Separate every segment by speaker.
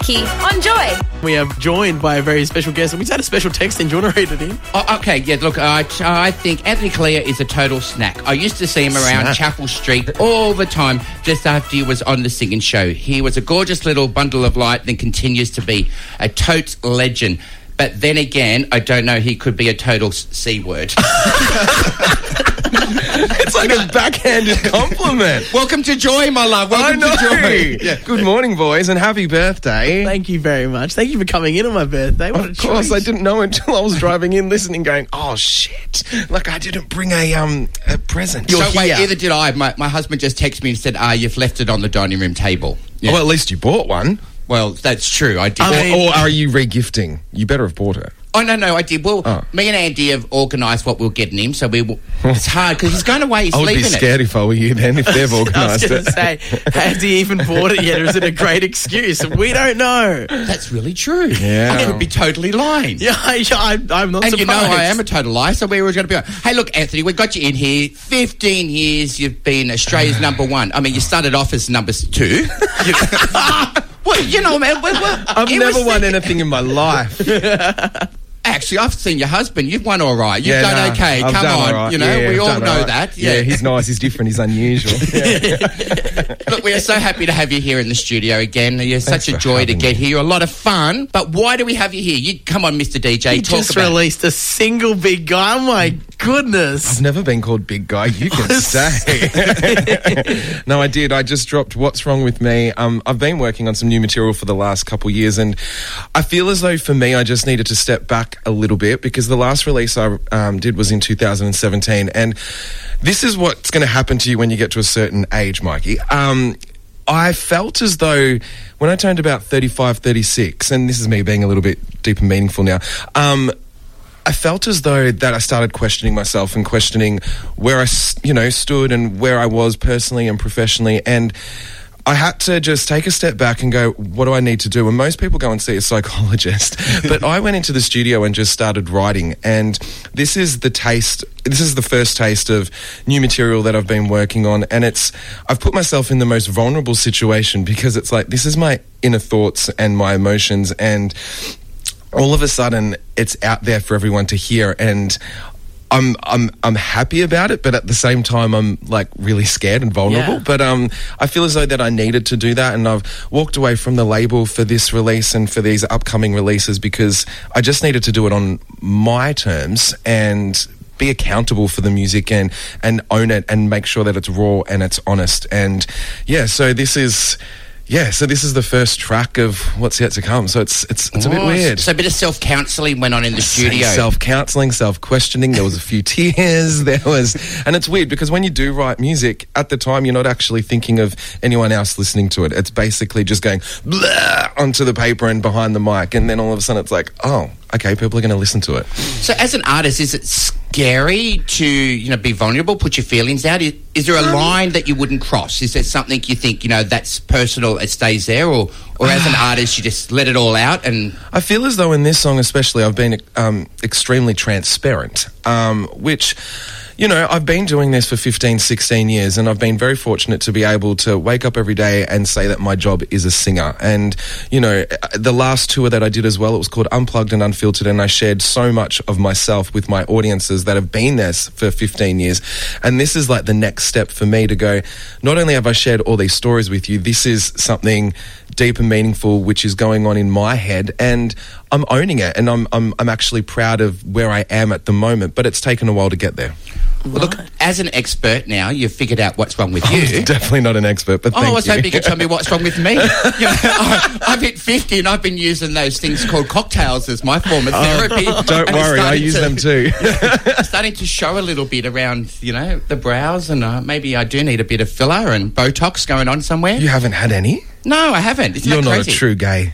Speaker 1: Tom Mikey on Joy.
Speaker 2: We are joined by a very special guest, and we just had a special text in. Do you want to read it in?
Speaker 3: Oh, okay, yeah, look, I, I think Anthony Callea is a total snack. I used to see him around
Speaker 2: Snack.
Speaker 3: Chapel Street all the time just after he was on the singing show. He was a gorgeous little bundle of light and continues to be a totes legend. But then again, I don't know, he could be a total C word.
Speaker 4: It's like a backhanded compliment.
Speaker 3: Welcome to Joy, my love.
Speaker 4: I
Speaker 3: Welcome
Speaker 4: know.
Speaker 3: to Joy. Yeah.
Speaker 4: Good morning, boys, and happy birthday.
Speaker 2: Thank you very much. Thank you for coming in on my birthday. What a
Speaker 4: of course,
Speaker 2: treat.
Speaker 4: I didn't know until I was driving in, listening, going, "Oh shit!" Like I didn't bring a um a present.
Speaker 3: you So wait, either did I. My, my husband just texted me and said, ah, you've left it on the dining room table. Yeah.
Speaker 4: Well, at least you bought one.
Speaker 3: Well, that's true. I did.
Speaker 2: I
Speaker 4: Or, or are you regifting? You better have bought it.
Speaker 3: Oh no, no, I did. Well,
Speaker 4: Oh.
Speaker 3: me and Andy have organised what we're getting him, so we. Will, it's hard because he's going away. He's
Speaker 4: I would be scared if I were you then, if they've organised it.
Speaker 2: say, has he even bought it yet, or is it a great excuse? We don't know.
Speaker 3: That's really true.
Speaker 4: Yeah.
Speaker 3: I could be totally lying.
Speaker 2: Yeah, I, I'm not
Speaker 3: And you know
Speaker 2: surprised.
Speaker 3: I am a total liar, so we were going to be like, hey, look, Anthony, we got you in here. 15 years you've been Australia's number one. I mean, you started off as number two. You- well, you know, man. Well, well,
Speaker 4: I've never won anything in my life.
Speaker 3: Actually, I've seen your husband. You've won all right. You've
Speaker 4: Yeah,
Speaker 3: done
Speaker 4: nah,
Speaker 3: okay.
Speaker 4: I've
Speaker 3: Come
Speaker 4: done
Speaker 3: on.
Speaker 4: all right.
Speaker 3: You know,
Speaker 4: Yeah,
Speaker 3: we
Speaker 4: I've
Speaker 3: all know
Speaker 4: all right.
Speaker 3: that.
Speaker 4: Yeah. he's nice. He's different. He's unusual.
Speaker 3: Look, we are so happy to have you here in the studio again. You're
Speaker 4: Thanks
Speaker 3: such a joy to get
Speaker 4: me.
Speaker 3: here. You're a lot of fun. But why do we have you here? You come on, Mr. DJ.
Speaker 2: He
Speaker 3: talk
Speaker 2: just
Speaker 3: about. it.
Speaker 2: released a single big guy. Oh my goodness.
Speaker 4: I've never been called big guy. You can stay. no, I did. I just dropped What's Wrong with Me. Um, I've been working on some new material for the last couple years, and I feel as though for me, I just needed to step back a little bit because the last release I um, did was in 2017, and this is what's going to happen to you when you get to a certain age, Mikey. Um, I felt as though when I turned about 35, 36, and this is me being a little bit deep and meaningful now, um, I felt as though that I started questioning myself and questioning where I, you know, stood and where I was personally and professionally. And I had to just take a step back and go, what do I need to do? And most people go and see a psychologist. but I went into the studio and just started writing. And this is the taste, this is the first taste of new material that I've been working on. And it's, I've put myself in the most vulnerable situation because it's like, this is my inner thoughts and my emotions. And all of a sudden it's out there for everyone to hear and I'm I'm I'm happy about it, but at the same time I'm like really scared and vulnerable.
Speaker 2: Yeah.
Speaker 4: But um, I feel as though that I needed to do that, and I've walked away from the label for this release and for these upcoming releases because I just needed to do it on my terms and be accountable for the music and and own it and make sure that it's raw and it's honest. And yeah, so this is. Yeah, so this is the first track of what's yet to come. So it's it's it's a bit
Speaker 3: Oh,
Speaker 4: weird.
Speaker 3: So a bit of self counselling went on in the studio.
Speaker 4: Self counseling, self questioning. There was a few tears. There was, and it's weird because when you do write music, at the time you're not actually thinking of anyone else listening to it. It's basically just going blah onto the paper and behind the mic, and then all of a sudden it's like, oh, okay, people are going to listen to it.
Speaker 3: So, as an artist, is it scary to you know be vulnerable, put your feelings out? Is, is there a
Speaker 4: Um,
Speaker 3: line that you wouldn't cross? Is there something you think you know that's personal, it stays there, or or as an artist you just let it all out and
Speaker 4: I feel as though in this song, especially, I've been um, extremely transparent, um, which. You know, I've been doing this for 15, 16 years, and I've been very fortunate to be able to wake up every day and say that my job is a singer. And, you know, the last tour that I did as well, it was called Unplugged and Unfiltered, and I shared so much of myself with my audiences that have been there for 15 years. And this is like the next step for me to go, not only have I shared all these stories with you, this is something deep and meaningful which is going on in my head and I'm owning it and I'm I'm I'm actually proud of where I am at the moment but it's taken a while to get there.
Speaker 3: Well, look as an expert now you've figured out what's wrong with you.
Speaker 4: I'm definitely not an expert but
Speaker 3: Oh,
Speaker 4: thank
Speaker 3: I was
Speaker 4: you.
Speaker 3: hoping you could tell me what's wrong with me. You know, I, I've hit 50 and I've been using those things called cocktails as my form of therapy.
Speaker 4: Oh, Don't worry, I use
Speaker 3: to-
Speaker 4: them too.
Speaker 3: starting to show a little bit around, you know, the brows, and uh, maybe I do need a bit of filler and Botox going on somewhere.
Speaker 4: you haven't had any?
Speaker 3: No, I haven't. Isn't
Speaker 4: You're not a true gay.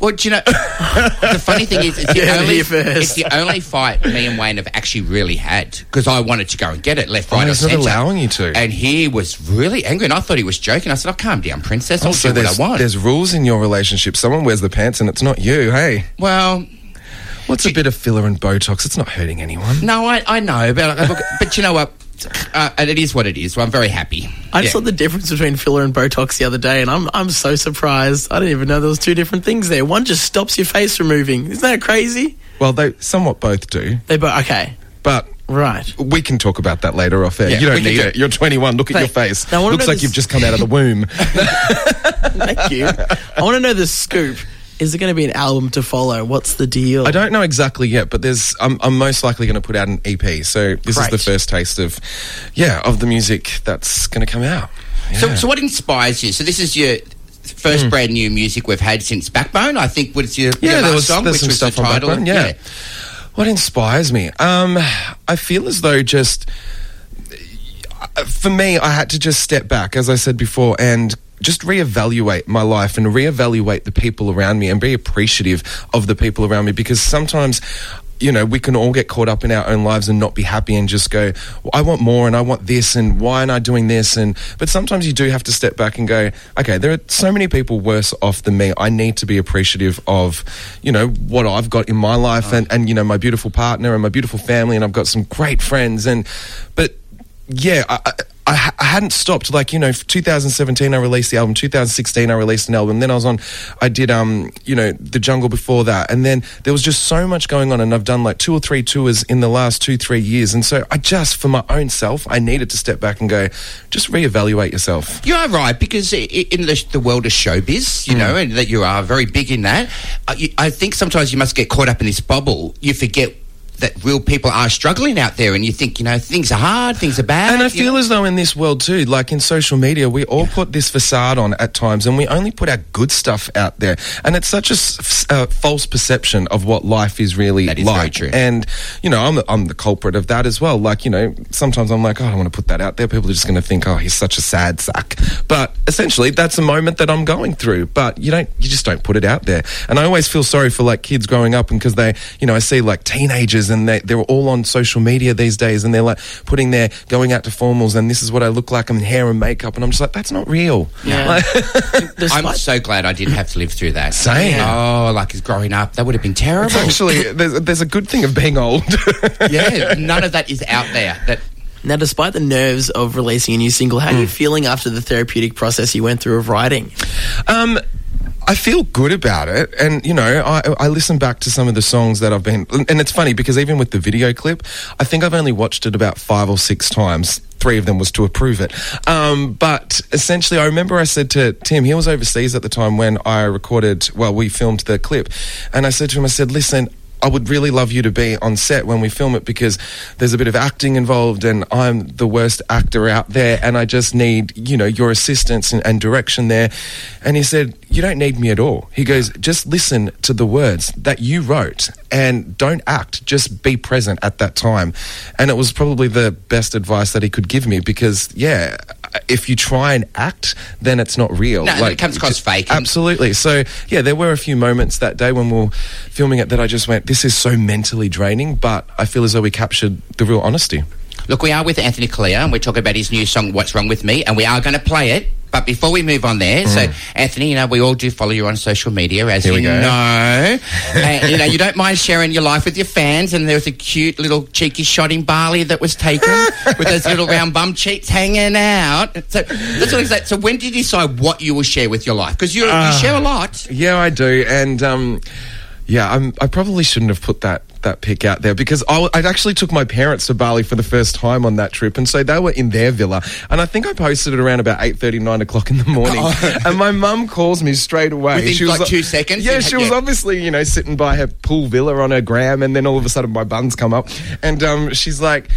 Speaker 3: Well, do you know, the funny thing is, it's the,
Speaker 2: Yeah,
Speaker 3: only, it's the only fight me and Wayne have actually really had because I wanted to go and get it left, right,
Speaker 4: Oh,
Speaker 3: or centre.
Speaker 4: allowing you to.
Speaker 3: And he was really angry, and I thought he was joking. I said, "Oh, calm down, princess. I'll
Speaker 4: Also,
Speaker 3: do what I want."
Speaker 4: there's rules in your relationship. Someone wears the pants and it's not you. Hey,
Speaker 3: well,
Speaker 4: what's a bit of filler and Botox? It's not hurting anyone.
Speaker 3: no, I, I know, but, but you know what? Uh, and it is what it is. So I'm very happy.
Speaker 2: I
Speaker 3: Yeah.
Speaker 2: saw the difference between filler and Botox the other day, and I'm I'm so surprised. I didn't even know there was two different things there. One just stops your face from moving. Isn't that crazy?
Speaker 4: Well, they somewhat both do,
Speaker 2: They both okay,
Speaker 4: but
Speaker 2: right?
Speaker 4: we can talk about that later off air.
Speaker 3: Yeah,
Speaker 4: you don't need
Speaker 3: do.
Speaker 4: it. You're 21. Look at your face.
Speaker 2: Now,
Speaker 4: Looks like
Speaker 2: this-
Speaker 4: you've just come out of the womb.
Speaker 2: Thank you. I want to know the scoop. Is it going to be an album to follow? What's the deal?
Speaker 4: I don't know exactly yet, but there's. I'm, I'm most likely going to put out an EP. So this is the first taste of, yeah, of the music that's going to come out.
Speaker 3: So,
Speaker 4: Yeah.
Speaker 3: so what inspires you? So this is your first brand new music we've had since Backbone. I think was your,
Speaker 4: yeah,
Speaker 3: your
Speaker 4: there
Speaker 3: last
Speaker 4: was
Speaker 3: song, which
Speaker 4: some
Speaker 3: was
Speaker 4: stuff
Speaker 3: the
Speaker 4: on
Speaker 3: title.
Speaker 4: Backbone, yeah. What inspires me? Um, I feel as though just uh, for me, I had to just step back, as I said before, and just reevaluate my life and reevaluate the people around me and be appreciative of the people around me because sometimes. You know, we can all get caught up in our own lives and not be happy and just go, I want more and I want this and why am I doing this? And, but sometimes you do have to step back and go, okay, there are so many people worse off than me. I need to be appreciative of, you know, what I've got in my life and, and, you know, my beautiful partner and my beautiful family and I've got some great friends and, but yeah, I, I, I ha- I hadn't stopped. Like you know, 2017 I released the album. 2016 I released an album. Then I was on. I did um, you know, the jungle before that, and then there was just so much going on, and I've done like two or three tours in the last two three years, and so I just for my own self, I needed to step back and go, just reevaluate yourself.
Speaker 3: You are right because in the, the world of showbiz, you
Speaker 4: Hmm.
Speaker 3: know, and that you are very big in that. I, I think sometimes you must get caught up in this bubble. You forget that real people are struggling out there, and you think, you know, things are hard, things are bad.
Speaker 4: And I feel
Speaker 3: know.
Speaker 4: as though in this world too, like in social media, we all put this facade on at times, and we only put our good stuff out there. And it's such a uh, false perception of what life is really
Speaker 3: That is very
Speaker 4: like. And you know, I'm the, I'm the culprit of that as well. Like you know, sometimes I'm like, oh, I don't want to put that out there. People are just going to think, oh, he's such a sad sack. But essentially, that's a moment that I'm going through. But you don't, you just don't put it out there. And I always feel sorry for like kids growing up, and because they, you know, I see like teenagers, and they they're all on social media these days, and they're like putting their going out to formals, and this is what I look like, and hair and makeup, and I'm just like, that's not real.
Speaker 2: Yeah.
Speaker 4: Like-
Speaker 3: I'm
Speaker 2: Despite-
Speaker 3: so glad I didn't have to live through that.
Speaker 4: Same.
Speaker 3: Oh, like as growing up, that would have been terrible.
Speaker 4: It's actually, there's, there's a good thing of being old.
Speaker 3: yeah, none of that is out there. That
Speaker 2: Now, despite the nerves of releasing a new single, how are you feeling after the therapeutic process you went through of writing?
Speaker 4: Um, I feel good about it, and you know, I, I listen back to some of the songs that I've been, and it's funny because even with the video clip, I think I've only watched it about five or six times. Three of them was to approve it, um, but essentially, I remember I said to Tim, he was overseas at the time when I recorded, well, we filmed the clip, and I said to him, I said, listen. I would really love you to be on set when we film it because there's a bit of acting involved and I'm the worst actor out there and I just need, you know, your assistance and, and direction there. And he said, You don't need me at all. He goes, Just listen to the words that you wrote and don't act, just be present at that time. And it was probably the best advice that he could give me because, yeah, if you try and act, then it's not real.
Speaker 3: No, it comes across fake
Speaker 4: Absolutely. So, yeah, there were a few moments that day when we were filming it that I just went, this is so mentally draining, but I feel as though we captured the real honesty.
Speaker 3: Look, we are with Anthony Callea, and we're talking about his new song, What's Wrong With Me, and we are going to play it. But before we move on there, so Anthony, you know, we all do follow you on social media, as
Speaker 4: Mm. Here we
Speaker 3: you
Speaker 4: go.
Speaker 3: know. and, you know, you don't mind sharing your life with your fans, and there was a cute little cheeky shot in Bali that was taken with those little round bum cheeks hanging out. So that's what said. So when did you decide what you will share with your life? Because you
Speaker 4: Ah.
Speaker 3: you share a lot.
Speaker 4: Yeah, I do. And, um, yeah, I'm, I probably shouldn't have put that, that pic out there because I, I actually took my parents to Bali for the first time on that trip. And so they were in their villa. And I think I posted it around about 8.30, 9 o'clock in the morning. and my mum calls me straight away.
Speaker 3: Oh. Within,
Speaker 4: she was
Speaker 3: like, two seconds?
Speaker 4: Yeah, she was obviously, you know, sitting by her pool villa on her gram. And then all of a sudden my buns come up. And um, she's like,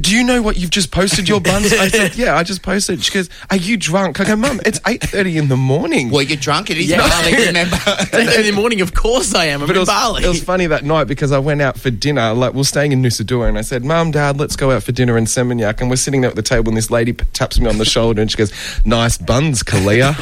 Speaker 4: do you know what you've just posted your buns? I said, yeah, I just posted. She goes, are you drunk? I go, mum, it's 8.30 in the morning.
Speaker 3: Well, you're drunk. It is
Speaker 2: Yeah.
Speaker 3: Bali, remember?
Speaker 2: in the morning, of course I am. I'm
Speaker 4: But
Speaker 2: in
Speaker 4: it was,
Speaker 2: Bali.
Speaker 4: it was funny that night because I went went out for dinner. Like we're staying in Nusa Dua, and I said, "Mum, Dad, let's go out for dinner in Seminyak." And we're sitting there at the table, and this lady p- taps me on the shoulder, and she goes, "Nice buns, Callea."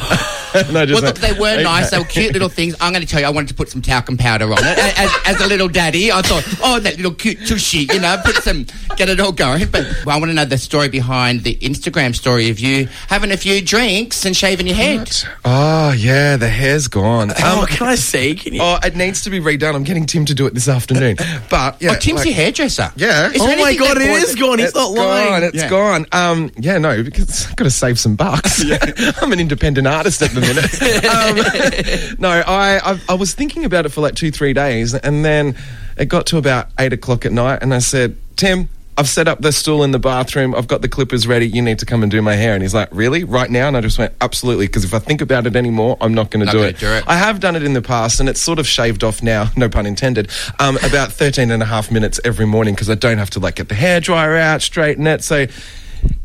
Speaker 4: and I just
Speaker 3: Well, look, they were
Speaker 4: "Okay."
Speaker 3: nice. They were cute little things. I'm going to tell you, I wanted to put some talcum powder on it. As, as a little daddy, I thought, oh, that little cute tushy, you know, put some, get it all going. But well, I want to know the story behind the Instagram story of you having a few drinks and shaving your head.
Speaker 4: Oh yeah, the hair's gone.
Speaker 2: Oh,
Speaker 4: Um,
Speaker 2: can I see? Can you?
Speaker 4: oh, it needs to be redone. I'm getting Tim to do it this afternoon. But yeah,
Speaker 3: Oh, Tim's
Speaker 4: like-
Speaker 3: your hairdresser.
Speaker 4: Yeah.
Speaker 3: Is
Speaker 2: Oh my God, it is gone. He's
Speaker 4: It's
Speaker 2: not lying.
Speaker 4: gone. It's
Speaker 3: Yeah.
Speaker 4: gone. Um, yeah, no, because I've got to save some bucks. I'm an independent artist at the minute. um, no, I, I I was thinking about it for like two, three days, and then it got to about eight o'clock at night, and I said, Tim. I've set up the stool in the bathroom. I've got the clippers ready. You need to come and do my hair. And he's like, Really? Right now? And I just went, Absolutely. Because if I think about it anymore, I'm not going to do it.
Speaker 3: do it.
Speaker 4: I have done it in the past, and it's sort of shaved off now, no pun intended, um, about 13 and a half minutes every morning because I don't have to like get the hairdryer out, straighten it. So,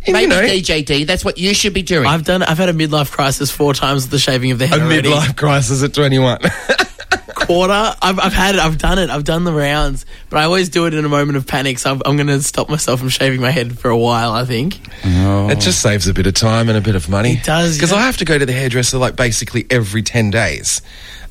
Speaker 3: Maybe
Speaker 4: you know,
Speaker 3: DJD, that's what you should be doing.
Speaker 2: I've done. I've had a midlife crisis four times with the shaving of the hair.
Speaker 4: a
Speaker 2: head already.
Speaker 4: midlife crisis at 21.
Speaker 2: quarter. I've, I've had it. I've done it. I've done the rounds, but I always do it in a moment of panic. So I'm, I'm going to stop myself from shaving my head for a while. I think. Oh.
Speaker 4: It just saves a bit of time and a bit of money.
Speaker 2: It does,
Speaker 4: Because
Speaker 2: yeah.
Speaker 4: I have to go to the hairdresser like basically every 10 days.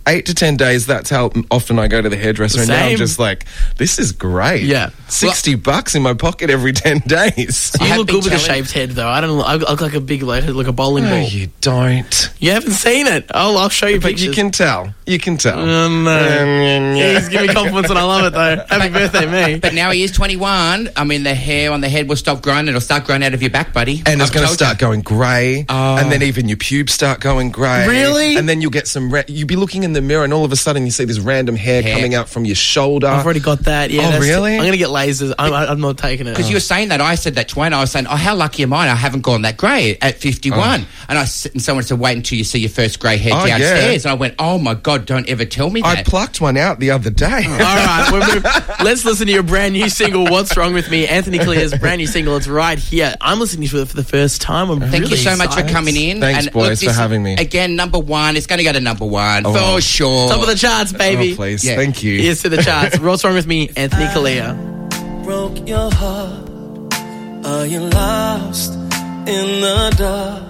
Speaker 4: Eight to 10 days, that's how often I go to the hairdresser. And now I'm just like, this is great.
Speaker 2: Yeah.
Speaker 4: 60 bucks in my pocket every 10 days.
Speaker 3: I
Speaker 2: You look good with a shaved head, though. I don't. look- I look like a big, like, like a bowling
Speaker 4: No,
Speaker 2: ball.
Speaker 4: you don't.
Speaker 2: You haven't seen it. Oh, I'll show you
Speaker 4: But
Speaker 2: pictures.
Speaker 4: you can tell. You can tell.
Speaker 2: Oh, no. Um, He's giving me compliments, and I love it though. Happy birthday, me.
Speaker 3: but now he is 21. I mean, the hair on the head will stop growing. It'll start growing out of your back, buddy.
Speaker 4: and it's
Speaker 3: I've
Speaker 4: going to start
Speaker 3: you.
Speaker 4: going grey,
Speaker 3: Oh.
Speaker 4: and then oh. even your pubes start going grey.
Speaker 2: Really?
Speaker 4: And then you'll get some. Ra- you'll be looking in the mirror, and all of a sudden you see this random hair,
Speaker 3: Hair.
Speaker 4: coming out from your shoulder.
Speaker 2: I've already got that. Yeah.
Speaker 4: Oh,
Speaker 2: that's-
Speaker 4: really?
Speaker 2: I'm going to get lasers. I'm, I'm not taking it.
Speaker 3: Because you were saying that, I said that to Wayne. I was saying, "Oh, how lucky am I? I haven't gone that grey at 51." And I s- and someone said, "Wait until you see your first grey hair
Speaker 4: Oh, yeah.
Speaker 3: downstairs." And I went, "Oh my god, don't ever tell me
Speaker 4: I
Speaker 3: that."
Speaker 4: plucked one out the other day.
Speaker 2: All right, we're move- let's listen to your brand new single, What's Wrong With Me? Anthony Callea's brand new single. It's right here. I'm listening to it for the first time. I'm
Speaker 3: Thank
Speaker 2: really
Speaker 3: you so much for
Speaker 2: excited.
Speaker 3: coming in.
Speaker 4: Thanks,
Speaker 3: and
Speaker 4: boys, for
Speaker 3: this-
Speaker 4: having me.
Speaker 3: Again, number one. It's going to go to number one
Speaker 4: Oh.
Speaker 3: for sure.
Speaker 2: Top of the charts, baby.
Speaker 4: Oh, please,
Speaker 3: Yeah.
Speaker 4: thank you.
Speaker 2: Here's to the charts. What's Wrong With Me? Anthony Callea.
Speaker 5: broke your heart? Are you lost in the dark?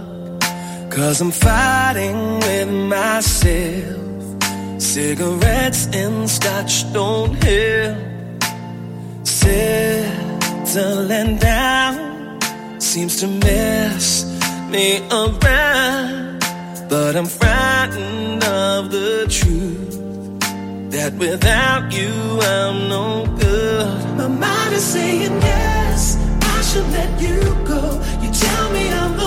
Speaker 5: Cause I'm fighting with myself. Cigarettes and scotch don't help. Settling down seems to mess me around. But I'm frightened of the truth that without you I'm no good. My mind is saying yes, I should let you go. You tell me I'm the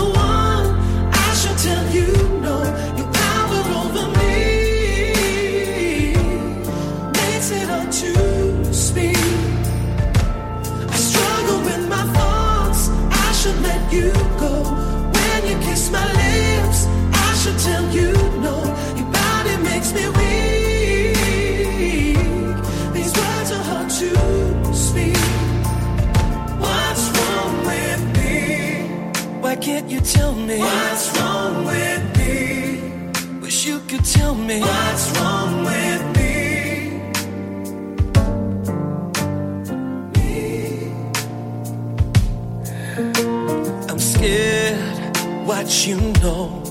Speaker 5: tell me? What's wrong with me? Wish you could tell me. What's wrong with me? I'm scared what you know,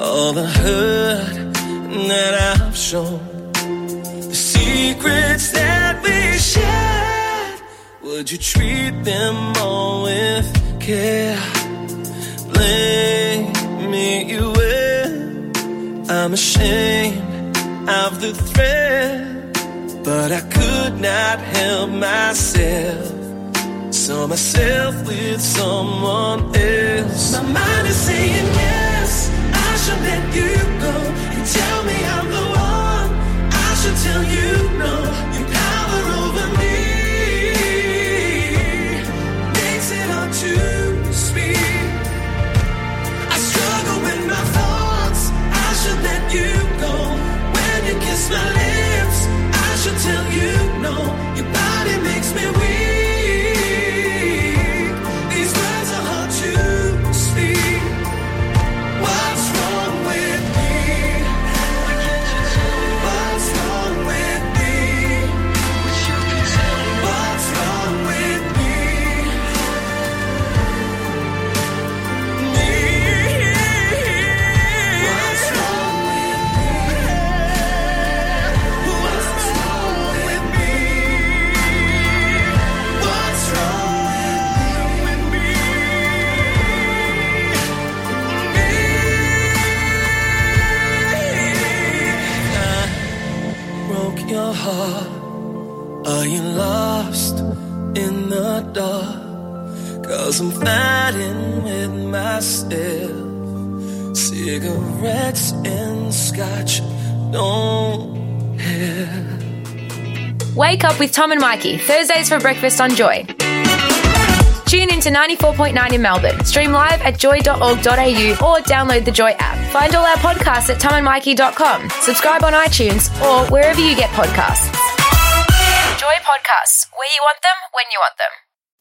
Speaker 5: all the hurt that I've shown, the secrets that we shared. Would you treat them all with care? Blame me, you will. I'm ashamed of the threat, but I could not help myself saw myself with someone else. My mind is saying yes, I should let you go. You tell me I'm the one, I should tell you no. Your my lips, I should tell you no. Your body makes me weak. Cause I'm fighting with myself. Cigarettes and scotch don't help.
Speaker 1: Wake up with Tom and Mikey, Thursdays for breakfast on Joy. Tune in to 94.9 in Melbourne. Stream live at joy.org.au or download the Joy app. Find all our podcasts at tomandmikey.com. Subscribe on iTunes or wherever you get podcasts. Joy Podcasts, where you want them, when you want them.